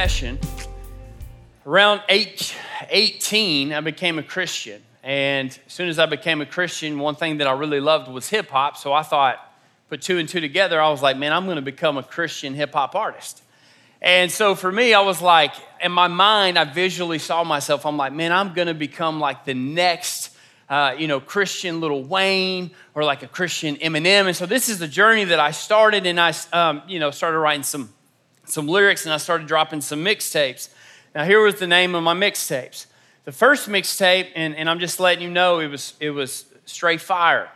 confession. Around eight, 18, I became a Christian. And as soon as I became a Christian, one thing that I really loved was hip hop. So I thought, put two and two together, I was like, man, I'm going to become a Christian hip hop artist. And so for me, I was like, in my mind, I visually saw myself. I'm like, man, I'm going to become like the next, uh, you know, Christian Lil Wayne or like a Christian Eminem. And so this is the journey that I started, and I, um, you know, started writing some some lyrics, and I started dropping some mixtapes. Now here was the name of my mixtapes. The first mixtape, and, and I'm just letting you know, it was it was straight fire.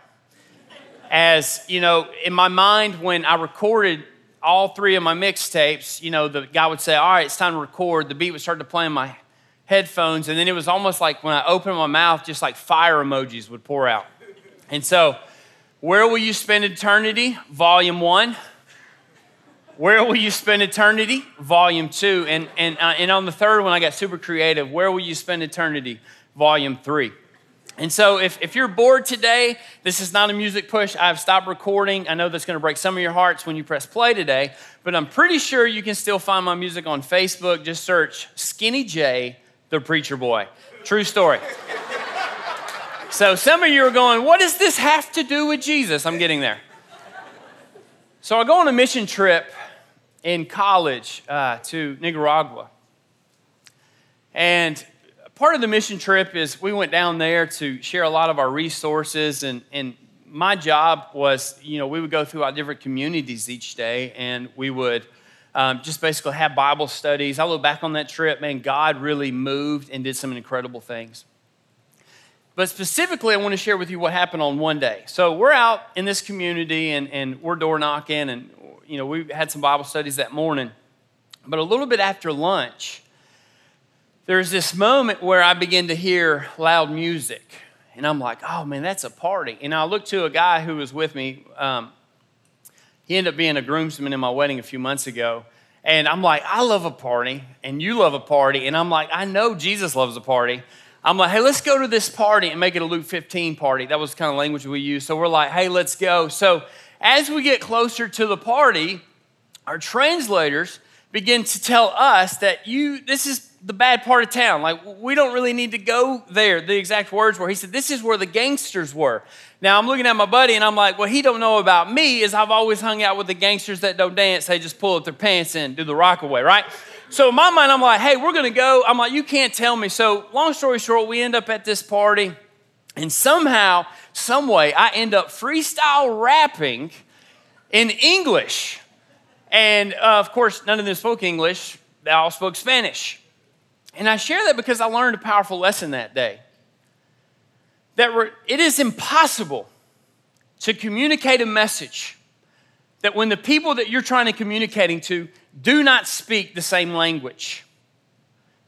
As you know, in my mind, when I recorded all three of my mixtapes, you know, the guy would say, All right, it's time to record. The beat would start to play in my headphones. And then it was almost like when I opened my mouth, just like fire emojis would pour out. And so, Where Will You Spend Eternity? Volume one. Where Will You Spend Eternity? Volume two. And, and, uh, and on the third one, I got super creative. Where Will You Spend Eternity? Volume three. And so, if, if you're bored today, this is not a music push. I've stopped recording. I know that's going to break some of your hearts when you press play today, but I'm pretty sure you can still find my music on Facebook. Just search Skinny J, the Preacher Boy. True story. so, some of you are going, What does this have to do with Jesus? I'm getting there. So, I go on a mission trip in college uh, to Nicaragua. And part of the mission trip is we went down there to share a lot of our resources and, and my job was you know we would go through our different communities each day and we would um, just basically have bible studies. I look back on that trip man god really moved and did some incredible things. But specifically i want to share with you what happened on one day. So we're out in this community and, and we're door knocking and you know we had some bible studies that morning but a little bit after lunch there's this moment where I begin to hear loud music. And I'm like, oh man, that's a party. And I look to a guy who was with me. Um, he ended up being a groomsman in my wedding a few months ago. And I'm like, I love a party, and you love a party. And I'm like, I know Jesus loves a party. I'm like, hey, let's go to this party and make it a Luke 15 party. That was kind of language we used. So we're like, hey, let's go. So as we get closer to the party, our translators begin to tell us that you, this is the bad part of town. Like, we don't really need to go there. The exact words were, he said, this is where the gangsters were. Now, I'm looking at my buddy and I'm like, what he don't know about me is I've always hung out with the gangsters that don't dance. They just pull up their pants and do the rock away, right? So in my mind, I'm like, hey, we're going to go. I'm like, you can't tell me. So long story short, we end up at this party and somehow, some way, I end up freestyle rapping in English. And uh, of course, none of them spoke English. They all spoke Spanish. And I share that because I learned a powerful lesson that day. That it is impossible to communicate a message that when the people that you're trying to communicating to do not speak the same language.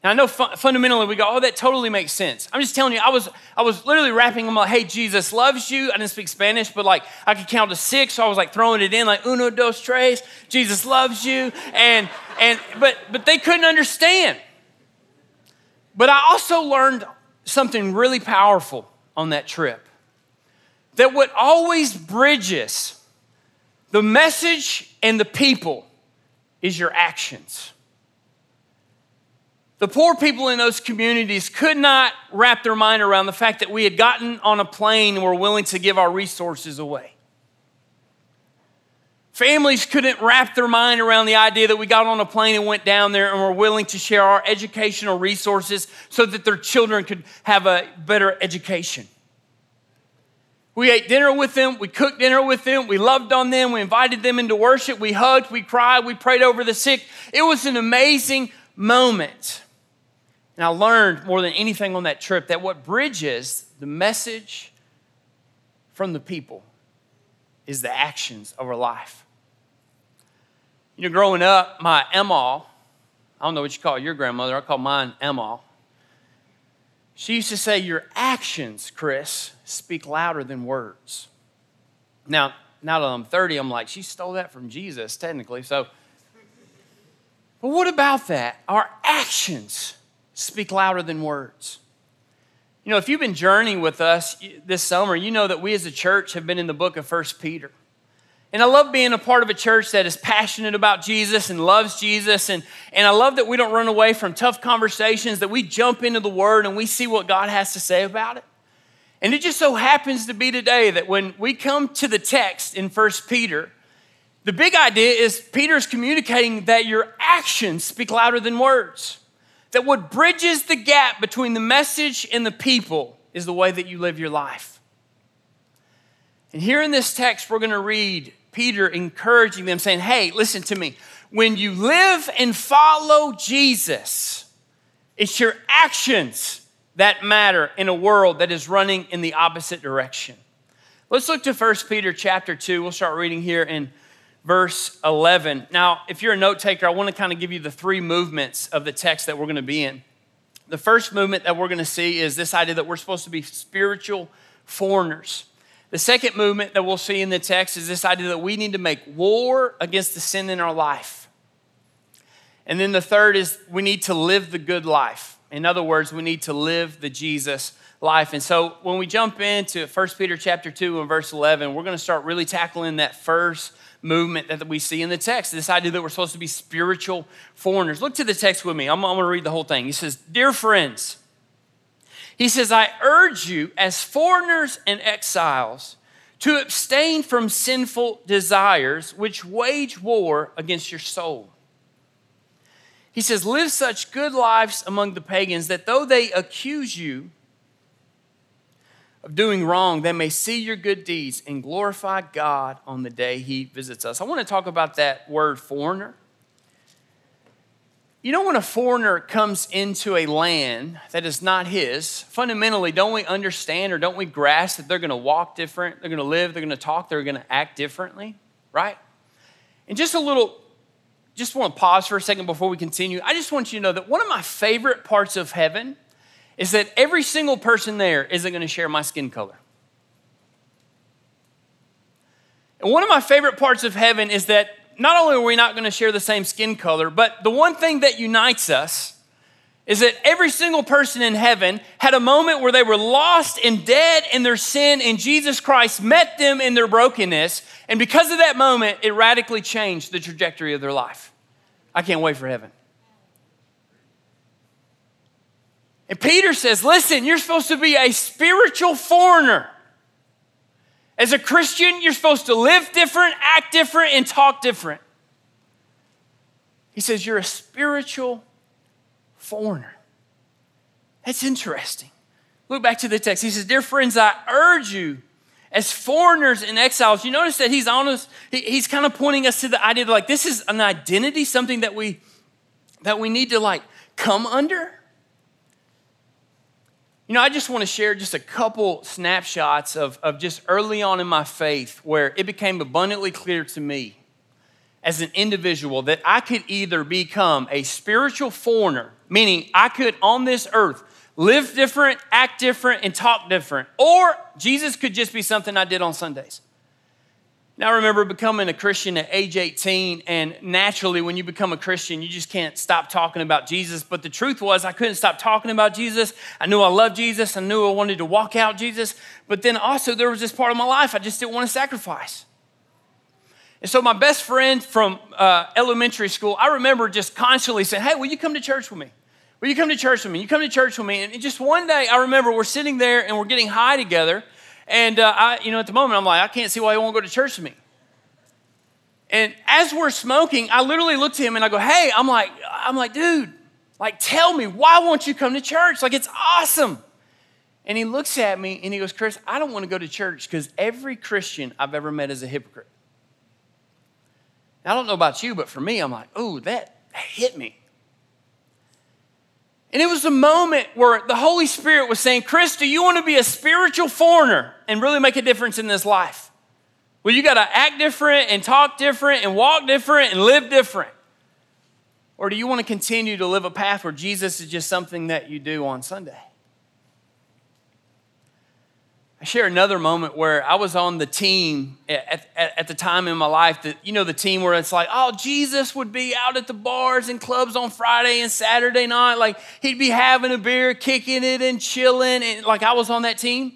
Now I know fu- fundamentally we go, oh, that totally makes sense. I'm just telling you, I was I was literally rapping. I'm like, hey, Jesus loves you. I didn't speak Spanish, but like I could count to six, so I was like throwing it in, like uno, dos, tres. Jesus loves you, and and but but they couldn't understand. But I also learned something really powerful on that trip that what always bridges the message and the people is your actions. The poor people in those communities could not wrap their mind around the fact that we had gotten on a plane and were willing to give our resources away. Families couldn't wrap their mind around the idea that we got on a plane and went down there and were willing to share our educational resources so that their children could have a better education. We ate dinner with them, we cooked dinner with them, we loved on them, we invited them into worship, we hugged, we cried, we prayed over the sick. It was an amazing moment. And I learned more than anything on that trip that what bridges the message from the people is the actions of our life. You know, growing up, my Emma, I don't know what you call your grandmother, I call mine Emma. She used to say, Your actions, Chris, speak louder than words. Now, now that I'm 30, I'm like, she stole that from Jesus, technically. So, but what about that? Our actions speak louder than words. You know, if you've been journeying with us this summer, you know that we as a church have been in the book of First Peter. And I love being a part of a church that is passionate about Jesus and loves Jesus. And, and I love that we don't run away from tough conversations, that we jump into the Word and we see what God has to say about it. And it just so happens to be today that when we come to the text in 1 Peter, the big idea is Peter's communicating that your actions speak louder than words. That what bridges the gap between the message and the people is the way that you live your life. And here in this text, we're going to read Peter encouraging them, saying, Hey, listen to me. When you live and follow Jesus, it's your actions that matter in a world that is running in the opposite direction. Let's look to 1 Peter chapter 2. We'll start reading here in verse 11. Now, if you're a note taker, I want to kind of give you the three movements of the text that we're going to be in. The first movement that we're going to see is this idea that we're supposed to be spiritual foreigners. The second movement that we'll see in the text is this idea that we need to make war against the sin in our life. And then the third is we need to live the good life. In other words, we need to live the Jesus life. And so when we jump into 1 Peter chapter 2 and verse 11, we're going to start really tackling that first movement that we see in the text this idea that we're supposed to be spiritual foreigners. Look to the text with me. I'm, I'm going to read the whole thing. He says, Dear friends, he says, I urge you as foreigners and exiles to abstain from sinful desires which wage war against your soul. He says, Live such good lives among the pagans that though they accuse you of doing wrong, they may see your good deeds and glorify God on the day He visits us. I want to talk about that word foreigner. You know, when a foreigner comes into a land that is not his, fundamentally, don't we understand or don't we grasp that they're going to walk different, they're going to live, they're going to talk, they're going to act differently, right? And just a little just want to pause for a second before we continue. I just want you to know that one of my favorite parts of heaven is that every single person there isn't going to share my skin color. And one of my favorite parts of heaven is that not only are we not going to share the same skin color, but the one thing that unites us is that every single person in heaven had a moment where they were lost and dead in their sin, and Jesus Christ met them in their brokenness. And because of that moment, it radically changed the trajectory of their life. I can't wait for heaven. And Peter says, Listen, you're supposed to be a spiritual foreigner. As a Christian, you're supposed to live different, act different, and talk different. He says, You're a spiritual foreigner. That's interesting. Look back to the text. He says, Dear friends, I urge you as foreigners and exiles. You notice that he's honest, he's kind of pointing us to the idea that like this is an identity, something that we that we need to like come under. You know, I just want to share just a couple snapshots of, of just early on in my faith where it became abundantly clear to me as an individual that I could either become a spiritual foreigner, meaning I could on this earth live different, act different, and talk different, or Jesus could just be something I did on Sundays. Now, I remember becoming a Christian at age 18, and naturally, when you become a Christian, you just can't stop talking about Jesus. But the truth was, I couldn't stop talking about Jesus. I knew I loved Jesus. I knew I wanted to walk out Jesus. But then also, there was this part of my life I just didn't want to sacrifice. And so my best friend from uh, elementary school, I remember just constantly saying, Hey, will you come to church with me? Will you come to church with me? You come to church with me. And just one day, I remember we're sitting there and we're getting high together. And uh, I, you know, at the moment, I'm like, I can't see why he won't go to church with me. And as we're smoking, I literally look to him and I go, Hey, I'm like, I'm like, dude, like, tell me, why won't you come to church? Like, it's awesome. And he looks at me and he goes, Chris, I don't want to go to church because every Christian I've ever met is a hypocrite. I don't know about you, but for me, I'm like, oh, that hit me. And it was a moment where the Holy Spirit was saying, Chris, do you want to be a spiritual foreigner and really make a difference in this life? Well, you got to act different and talk different and walk different and live different. Or do you want to continue to live a path where Jesus is just something that you do on Sunday? I share another moment where I was on the team at, at, at, the time in my life that, you know, the team where it's like, oh, Jesus would be out at the bars and clubs on Friday and Saturday night. Like, he'd be having a beer, kicking it and chilling. And like, I was on that team.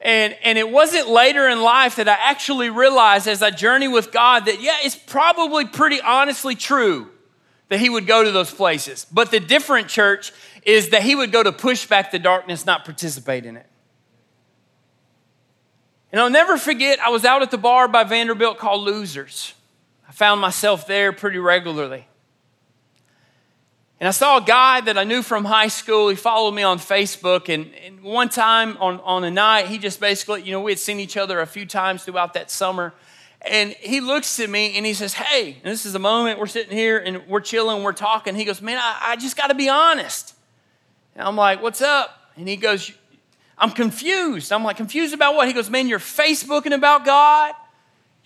And, and it wasn't later in life that I actually realized as I journey with God that, yeah, it's probably pretty honestly true that he would go to those places. But the different church is that he would go to push back the darkness, not participate in it. And I'll never forget, I was out at the bar by Vanderbilt called Losers. I found myself there pretty regularly. And I saw a guy that I knew from high school. He followed me on Facebook. And, and, one time on, on a night, he just basically, you know, we had seen each other a few times throughout that summer. And he looks at me and he says, Hey, and this is a moment we're sitting here and we're chilling, we're talking. He goes, Man, I, I just got to be honest. And I'm like, What's up? And he goes, I'm confused. I'm like, Confused about what? He goes, Man, you're Facebooking about God.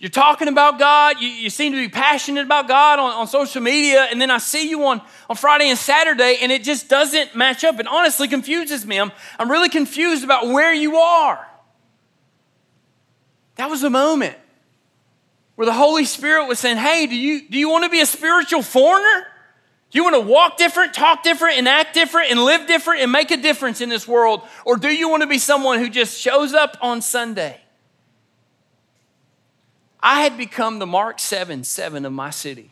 You're talking about God. You, you seem to be passionate about God on, on social media. And then I see you on, on Friday and Saturday, and it just doesn't match up. It honestly confuses me. I'm, I'm really confused about where you are. That was a moment where the Holy Spirit was saying, Hey, do you, do you want to be a spiritual foreigner? Do you want to walk different, talk different, and act different, and live different, and make a difference in this world? Or do you want to be someone who just shows up on Sunday? I had become the Mark 7 7 of my city.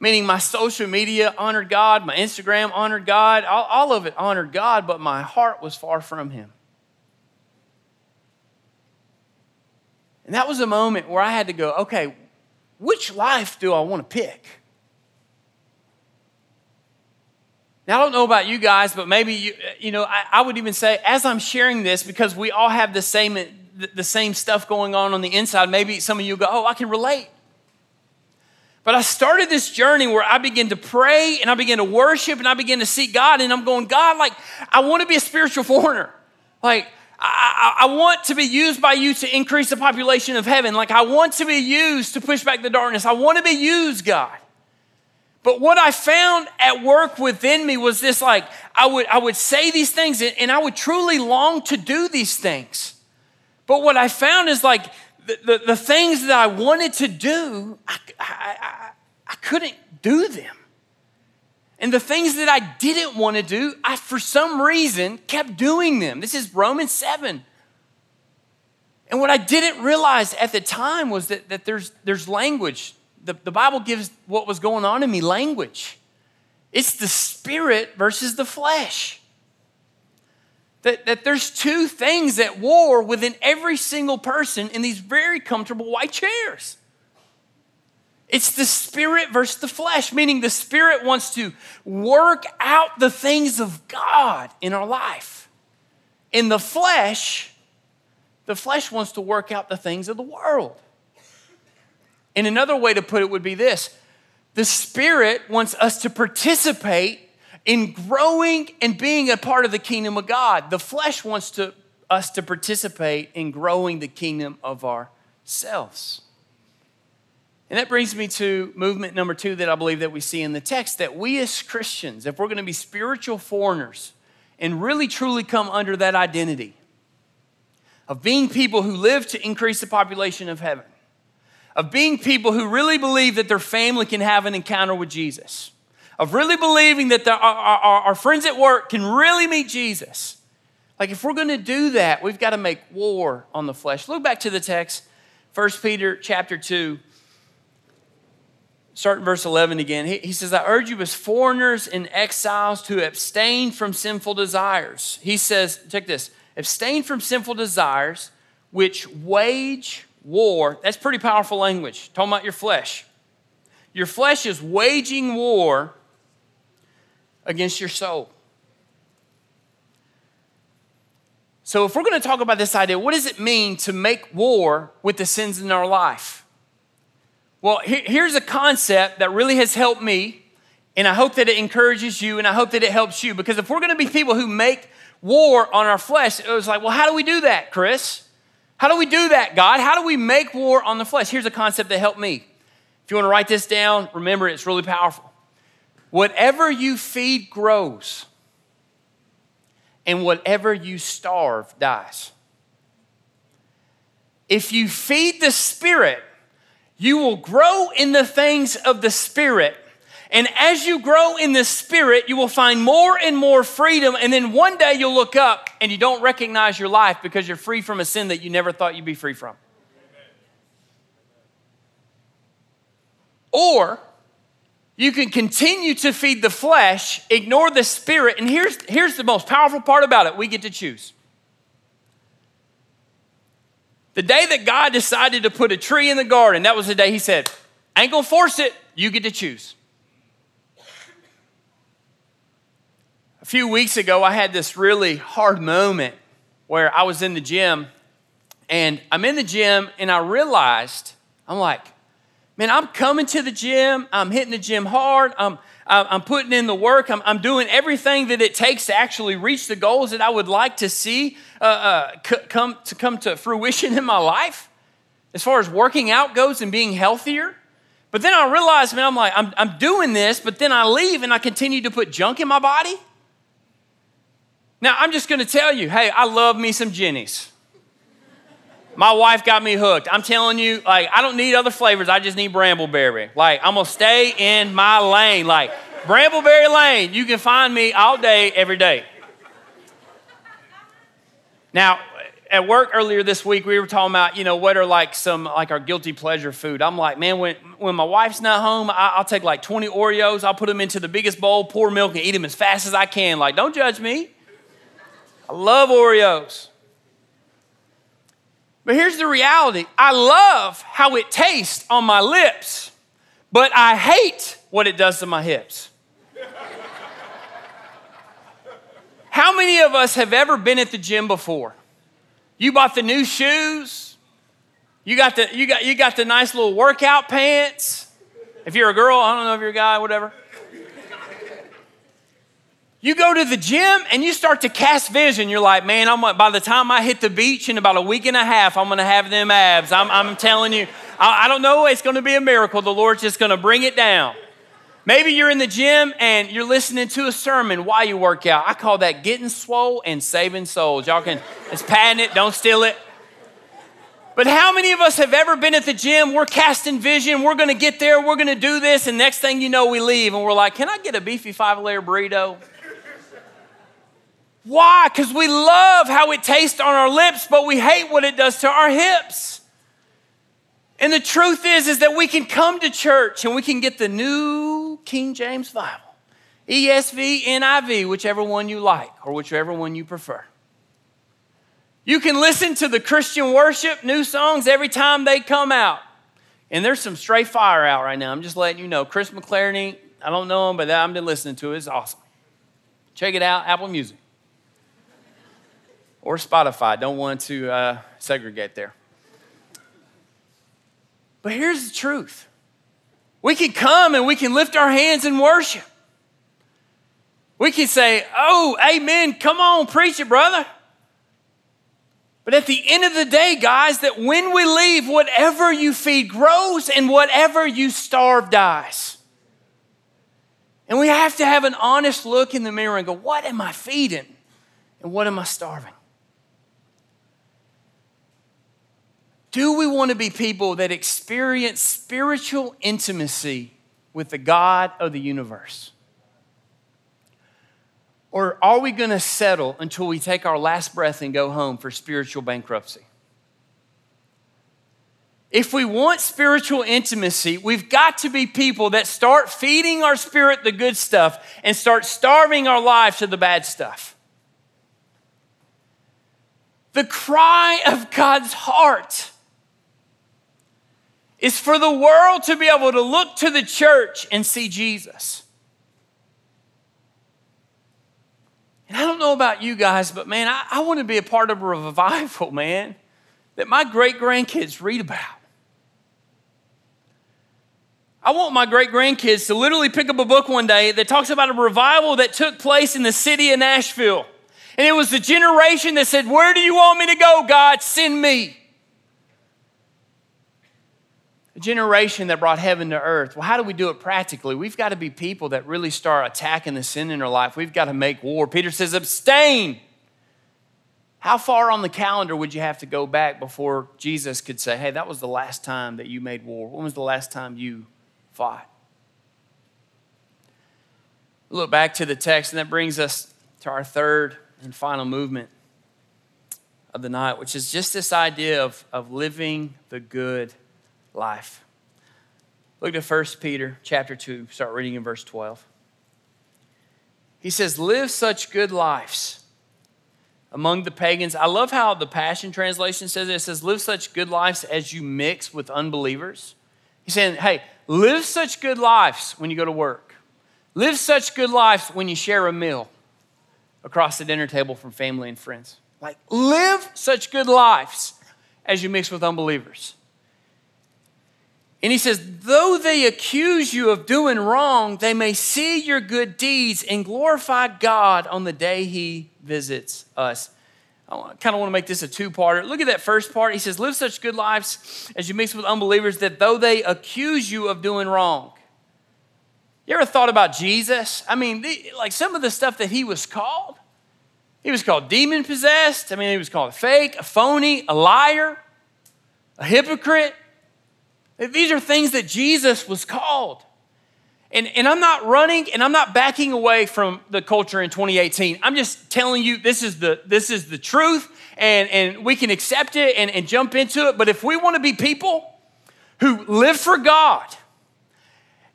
Meaning my social media honored God, my Instagram honored God, all, all of it honored God, but my heart was far from Him. And that was a moment where I had to go, okay, which life do I want to pick? Now, I don't know about you guys, but maybe you, you know, I, I would even say, as I'm sharing this, because we all have the same the same stuff going on on the inside, maybe some of you go, Oh, I can relate. But I started this journey where I began to pray and I began to worship and I began to seek God. And I'm going, God, like, I want to be a spiritual foreigner. Like, I, I, I, want to be used by you to increase the population of heaven. Like, I want to be used to push back the darkness. I want to be used, God. But what I found at work within me was this like, I would, I would say these things and, and I would truly long to do these things. But what I found is like the, the, the things that I wanted to do, I, I, I, I couldn't do them. And the things that I didn't want to do, I, for some reason, kept doing them. This is Romans 7. And what I didn't realize at the time was that, that there's, there's language. The, the Bible gives what was going on in me language. It's the spirit versus the flesh that, that there's two things at war within every single person in these very comfortable white chairs. It's the spirit versus the flesh, meaning the spirit wants to work out the things of God in our life. In the flesh, the flesh wants to work out the things of the world. And another way to put it would be this the spirit wants us to participate in growing and being a part of the kingdom of God. The flesh wants to, us to participate in growing the kingdom of ourselves. And that brings me to movement number two that I believe that we see in the text that we as Christians, if we're going to be spiritual foreigners and really truly come under that identity of being people who live to increase the population of heaven, of being people who really believe that their family can have an encounter with Jesus, of really believing that the, our, our, our friends at work can really meet Jesus. Like, if we're going to do that, we've got to make war on the flesh. Look back to the text, 1 Peter chapter 2, starting verse 11 again. He, he says, I urge you as foreigners and exiles to abstain from sinful desires. He says, check this abstain from sinful desires which wage war. That's pretty powerful language, talking about your flesh. Your flesh is waging war against your soul. So, if we're going to talk about this idea, what does it mean to make war with the sins in our life? Well, here's a concept that really has helped me, and I hope that it encourages you, and I hope that it helps you. Because if we're going to be people who make war on our flesh, it was like, well, how do we do that, Chris? How do we do that, God? How do we make war on the flesh? Here's a concept that helped me. If you want to write this down, remember it's really powerful. Whatever you feed grows, and whatever you starve dies. If you feed the Spirit, you will grow in the things of the Spirit, And as you grow in the spirit, you will find more and more freedom. And then one day you'll look up and you don't recognize your life because you're free from a sin that you never thought you'd be free from. Or you can continue to feed the flesh, ignore the spirit. And here's, here's the most powerful part about it we get to choose. The day that God decided to put a tree in the garden, that was the day He said, I ain't gonna force it, you get to choose. A few weeks ago, I had this really hard moment where I was in the gym, and I'm in the gym, and I realized, I'm like, man, I'm coming to the gym, I'm hitting the gym hard, I'm, I'm putting in the work, I'm, I'm doing everything that it takes to actually reach the goals that I would like to see uh, uh, come, to come to fruition in my life as far as working out goes and being healthier. But then I realized, man, I'm like, I'm, I'm doing this, but then I leave and I continue to put junk in my body. Now, I'm just gonna tell you, hey, I love me some Jeni's. My wife got me hooked. I'm telling you, like, I don't need other flavors. I just need Brambleberry. Like, I'm gonna stay in my lane. Like, Brambleberry Lane, you can find me all day, every day. Now, at work earlier this week, we were talking about, you know, what are like some, like our guilty pleasure food. I'm like, man, when, when my wife's not home, I, will take like 20 Oreos, I'll put them into the biggest bowl, pour milk, and eat them as fast as I can. Like, don't judge me. I love Oreos. But here's the reality I love how it tastes on my lips, but I hate what it does to my hips. How many of us have ever been at the gym before? You bought the new shoes. You got the, you got, you got the nice little workout pants. If you're a girl, I don't know if you're a guy, whatever. You go to the gym and you start to cast vision. You're like, man, I'm by the time I hit the beach in about a week and a half, I'm gonna have them abs. I'm, I'm telling you, I, I don't know, it's gonna be a miracle. The Lord's just gonna bring it down. Maybe you're in the gym and you're listening to a sermon while you work out. I call that getting swole and saving souls. Y'all can, it's patent it, don't steal it. But how many of us have ever been at the gym? We're casting vision, we're gonna get there, we're gonna do this, and next thing you know, we leave and we're like, can I get a beefy five layer burrito? Why? Because we love how it tastes on our lips, but we hate what it does to our hips. And the truth is, is that we can come to church and we can get the new King James Bible, ESV, NIV, whichever one you like or whichever one you prefer. You can listen to the Christian worship, new songs every time they come out. And there's some straight fire out right now. I'm just letting you know. Chris McClarney, I don't know him, but I've been listening to it. It's awesome. Check it out, Apple Music or Spotify. Don't want to uh, segregate there. But here's the truth we can come and we can lift our hands and worship. We can say, Oh, amen, come on, preach it, brother. But at the end of the day, guys, that when we leave, whatever you feed grows and whatever you starve dies. And we have to have an honest look in the mirror and go, What am I feeding? And what am I starving? Do we want to be people that experience spiritual intimacy with the God of the universe? Or are we going to settle until we take our last breath and go home for spiritual bankruptcy? If we want spiritual intimacy, we've got to be people that start feeding our spirit the good stuff and start starving our lives to the bad stuff. The cry of God's heart is for the world to be able to look to the church and see Jesus. And I don't know about you guys, but man, I, I want to be a part of a revival, man, that my great grandkids read about. I want my great grandkids to literally pick up a book one day that talks about a revival that took place in the city of Nashville. And it was the generation that said, Where do you want me to go, God? Send me generation that brought heaven to earth. Well, how do we do it practically? We've got to be people that really start attacking the sin in our life. We've got to make war. Peter says, abstain. How far on the calendar would you have to go back before Jesus could say, hey, that was the last time that you made war? When was the last time you fought? Look back to the text, and that brings us to our third and final movement of the night, which is just this idea of, of living the good life. Look at 1 Peter chapter 2, start reading in verse 12. He says, Live such good lives among the pagans. I love how the Passion Translation says it. It says, Live such good lives as you mix with unbelievers. He's saying, Hey, live such good lives when you go to work. Live such good lives when you share a meal across the dinner table from family and friends. Like, live such good lives as you mix with unbelievers. And he says, though they accuse you of doing wrong, they may see your good deeds and glorify God on the day he visits us. I kind of want to make this a two parter. Look at that first part. He says, Live such good lives as you mix with unbelievers that though they accuse you of doing wrong. You ever thought about Jesus? I mean, like some of the stuff that he was called. He was called demon possessed. I mean, he was called a fake, a phony, a liar, a hypocrite. These are things that Jesus was called. And, and I'm not running and I'm not backing away from the culture in 2018. I'm just telling you this is the, this is the truth and, and we can accept it and, and jump into it. But if we want to be people who live for God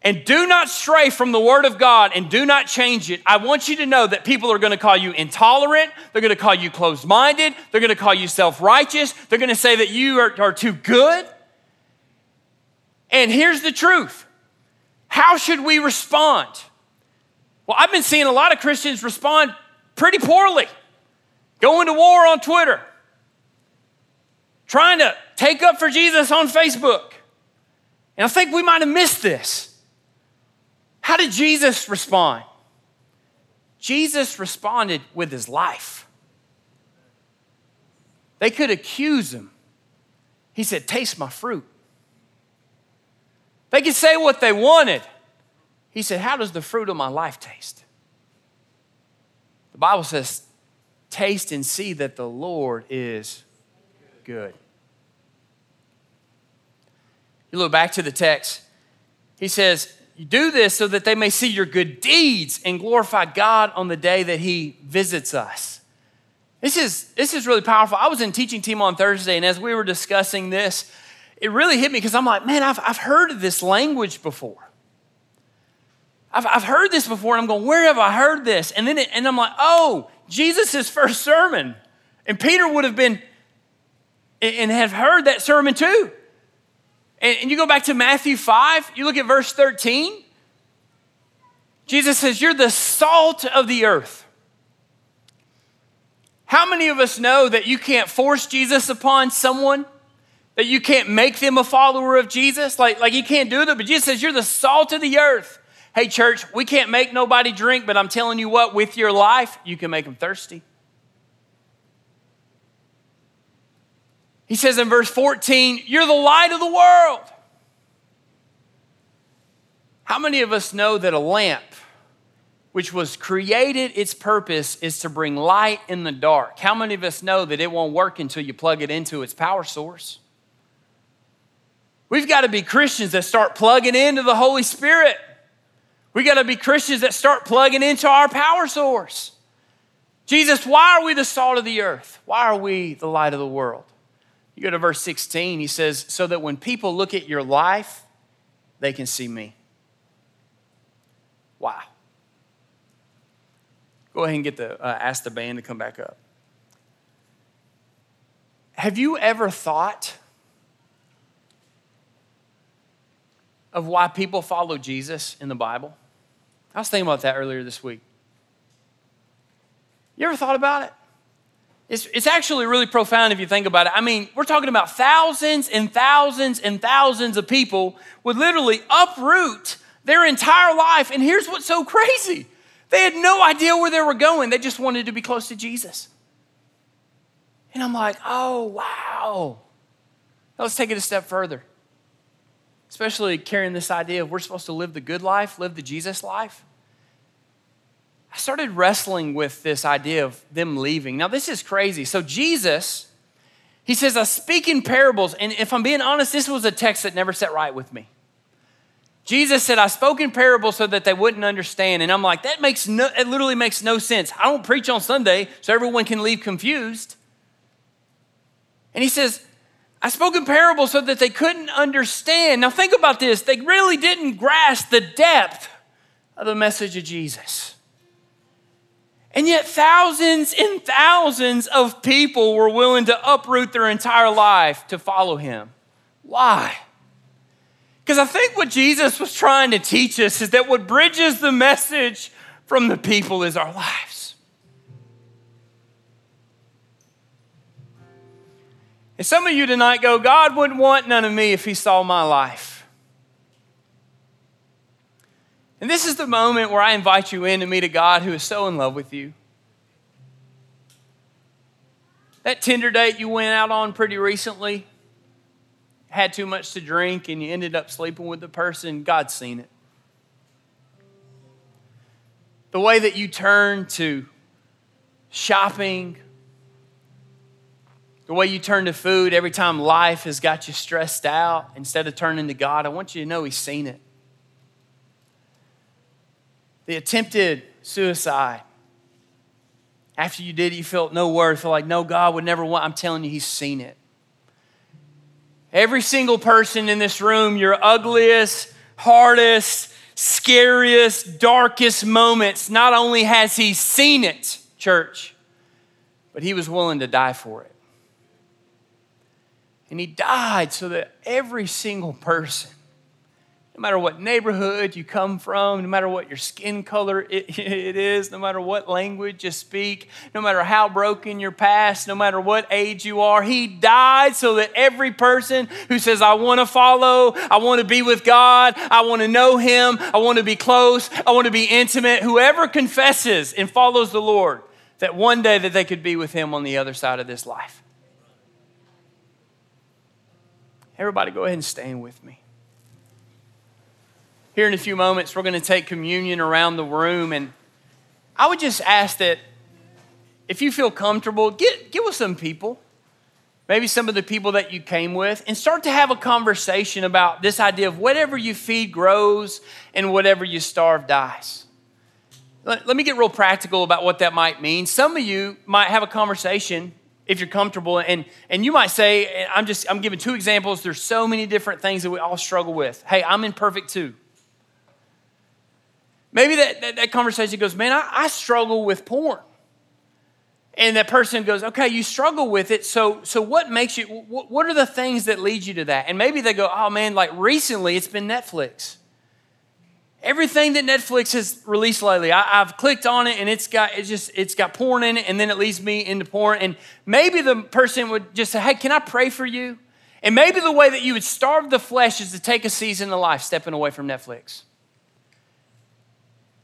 and do not stray from the Word of God and do not change it, I want you to know that people are going to call you intolerant. They're going to call you closed minded. They're going to call you self righteous. They're going to say that you are, are too good. And here's the truth how should we respond? Well, I've been seeing a lot of Christians respond pretty poorly, going to war on Twitter, trying to take up for Jesus on Facebook. And I think we might have missed this. How did Jesus respond? Jesus responded with his life. They could accuse him. He said, Taste my fruit. They could say what they wanted. He said, How does the fruit of my life taste? The Bible says, Taste and see that the Lord is good. You look back to the text, he says, You do this so that they may see your good deeds and glorify God on the day that he visits us. This is, this is really powerful. I was in teaching team on Thursday, and as we were discussing this, it really hit me because I'm like, man, I've, I've heard this language before. I've, I've heard this before, and I'm going, where have I heard this? And then it, and I'm like, oh, Jesus' first sermon. And Peter would have been and have heard that sermon too. And, and you go back to Matthew 5, you look at verse 13. Jesus says, You're the salt of the earth. How many of us know that you can't force Jesus upon someone? That you can't make them a follower of Jesus. Like, like you can't do that, but Jesus says you're the salt of the earth. Hey, church, we can't make nobody drink, but I'm telling you what, with your life, you can make them thirsty. He says in verse 14, You're the light of the world. How many of us know that a lamp, which was created, its purpose is to bring light in the dark? How many of us know that it won't work until you plug it into its power source? We've got to be Christians that start plugging into the Holy Spirit. We got to be Christians that start plugging into our power source. Jesus, why are we the salt of the earth? Why are we the light of the world? You go to verse 16, he says, So that when people look at your life, they can see me. Wow. Go ahead and get the, uh, ask the band to come back up. Have you ever thought of why people follow Jesus in the Bible? I was thinking about that earlier this week. You ever thought about it? It's, it's actually really profound if you think about it. I mean, we're talking about thousands and thousands and thousands of people would literally uproot their entire life. And here's what's so crazy they had no idea where they were going, they just wanted to be close to Jesus. And I'm like, oh, wow. Now let's take it a step further especially carrying this idea of we're supposed to live the good life, live the Jesus life. I started wrestling with this idea of them leaving. Now, this is crazy. So, Jesus, he says, I speak in parables. And if I'm being honest, this was a text that never sat right with me. Jesus said, I spoke in parables so that they wouldn't understand. And I'm like, that makes no, it literally makes no sense. I don't preach on Sunday so everyone can leave confused. And he says, I spoke in parables so that they couldn't understand. Now, think about this. They really didn't grasp the depth of the message of Jesus. And yet, thousands and thousands of people were willing to uproot their entire life to follow him. Why? Because I think what Jesus was trying to teach us is that what bridges the message from the people is our lives. And some of you tonight go, God wouldn't want none of me if he saw my life. And this is the moment where I invite you in to meet a God who is so in love with you. That Tinder date you went out on pretty recently, had too much to drink, and you ended up sleeping with the person, God's seen it. The way that you turn to shopping the way you turn to food every time life has got you stressed out, instead of turning to God, I want you to know He's seen it. The attempted suicide. After you did it, you felt no worth, felt like no God would never want. I'm telling you, He's seen it. Every single person in this room, your ugliest, hardest, scariest, darkest moments, not only has He seen it, church, but He was willing to die for it. And he died so that every single person, no matter what neighborhood you come from, no matter what your skin color it, it is, no matter what language you speak, no matter how broken your past, no matter what age you are, he died so that every person who says, I want to follow, I want to be with God, I want to know him, I want to be close, I want to be intimate, whoever confesses and follows the Lord, that one day that they could be with him on the other side of this life. Everybody, go ahead and stand with me. Here in a few moments, we're going to take communion around the room. And I would just ask that if you feel comfortable, get, get with some people, maybe some of the people that you came with, and start to have a conversation about this idea of whatever you feed grows and whatever you starve dies. Let, let me get real practical about what that might mean. Some of you might have a conversation if you're comfortable. And and you might say i'm just i'm giving two examples. There's so many different things that we all struggle with. Hey i'm imperfect too. Maybe that, that, that conversation goes man I, I, struggle with porn. And that person goes okay you struggle with it. So so what makes you what, what are the things that lead you to that? And maybe they go oh man like recently it's been netflix everything that Netflix has released lately, I, have clicked on it and it's got it's just it's got porn in it, and then it leads me into porn. And maybe the person would just say, "Hey, can I pray for you?" And maybe the way that you would starve the flesh is to take a season of life, stepping away from Netflix.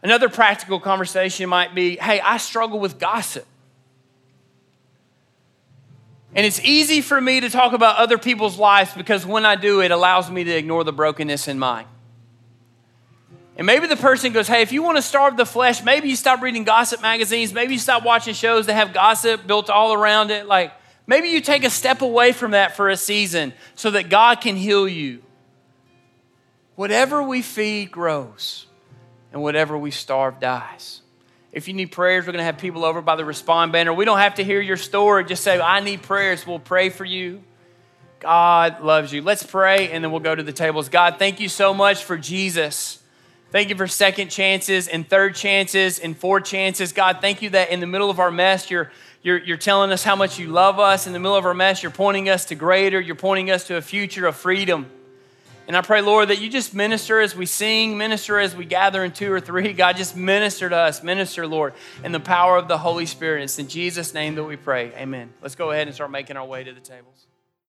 Another practical conversation might be, "Hey, I struggle with gossip." And it's easy for me to talk about other people's lives because when I do, it allows me to ignore the brokenness in mine. And maybe the person goes, Hey, if you want to starve the flesh, maybe you stop reading gossip magazines. Maybe you stop watching shows that have gossip built all around it. Like, maybe you take a step away from that for a season so that God can heal you. Whatever we feed grows, and whatever we starve dies. If you need prayers, we're going to have people over by the respond banner. We don't have to hear your story. Just say, I need prayers. We'll pray for you. God loves you. Let's pray, and then we'll go to the tables. God, thank you so much for Jesus. Thank you for second chances and third chances and fourth chances. God, thank you that in the middle of our mess, you're, you're, you're telling us how much you love us. In the middle of our mess, you're pointing us to greater, you're pointing us to a future of freedom. And I pray, Lord, that you just minister as we sing, minister as we gather in two or three. God, just minister to us, minister, Lord, in the power of the Holy Spirit. It's in Jesus' name that we pray. Amen. Let's go ahead and start making our way to the tables.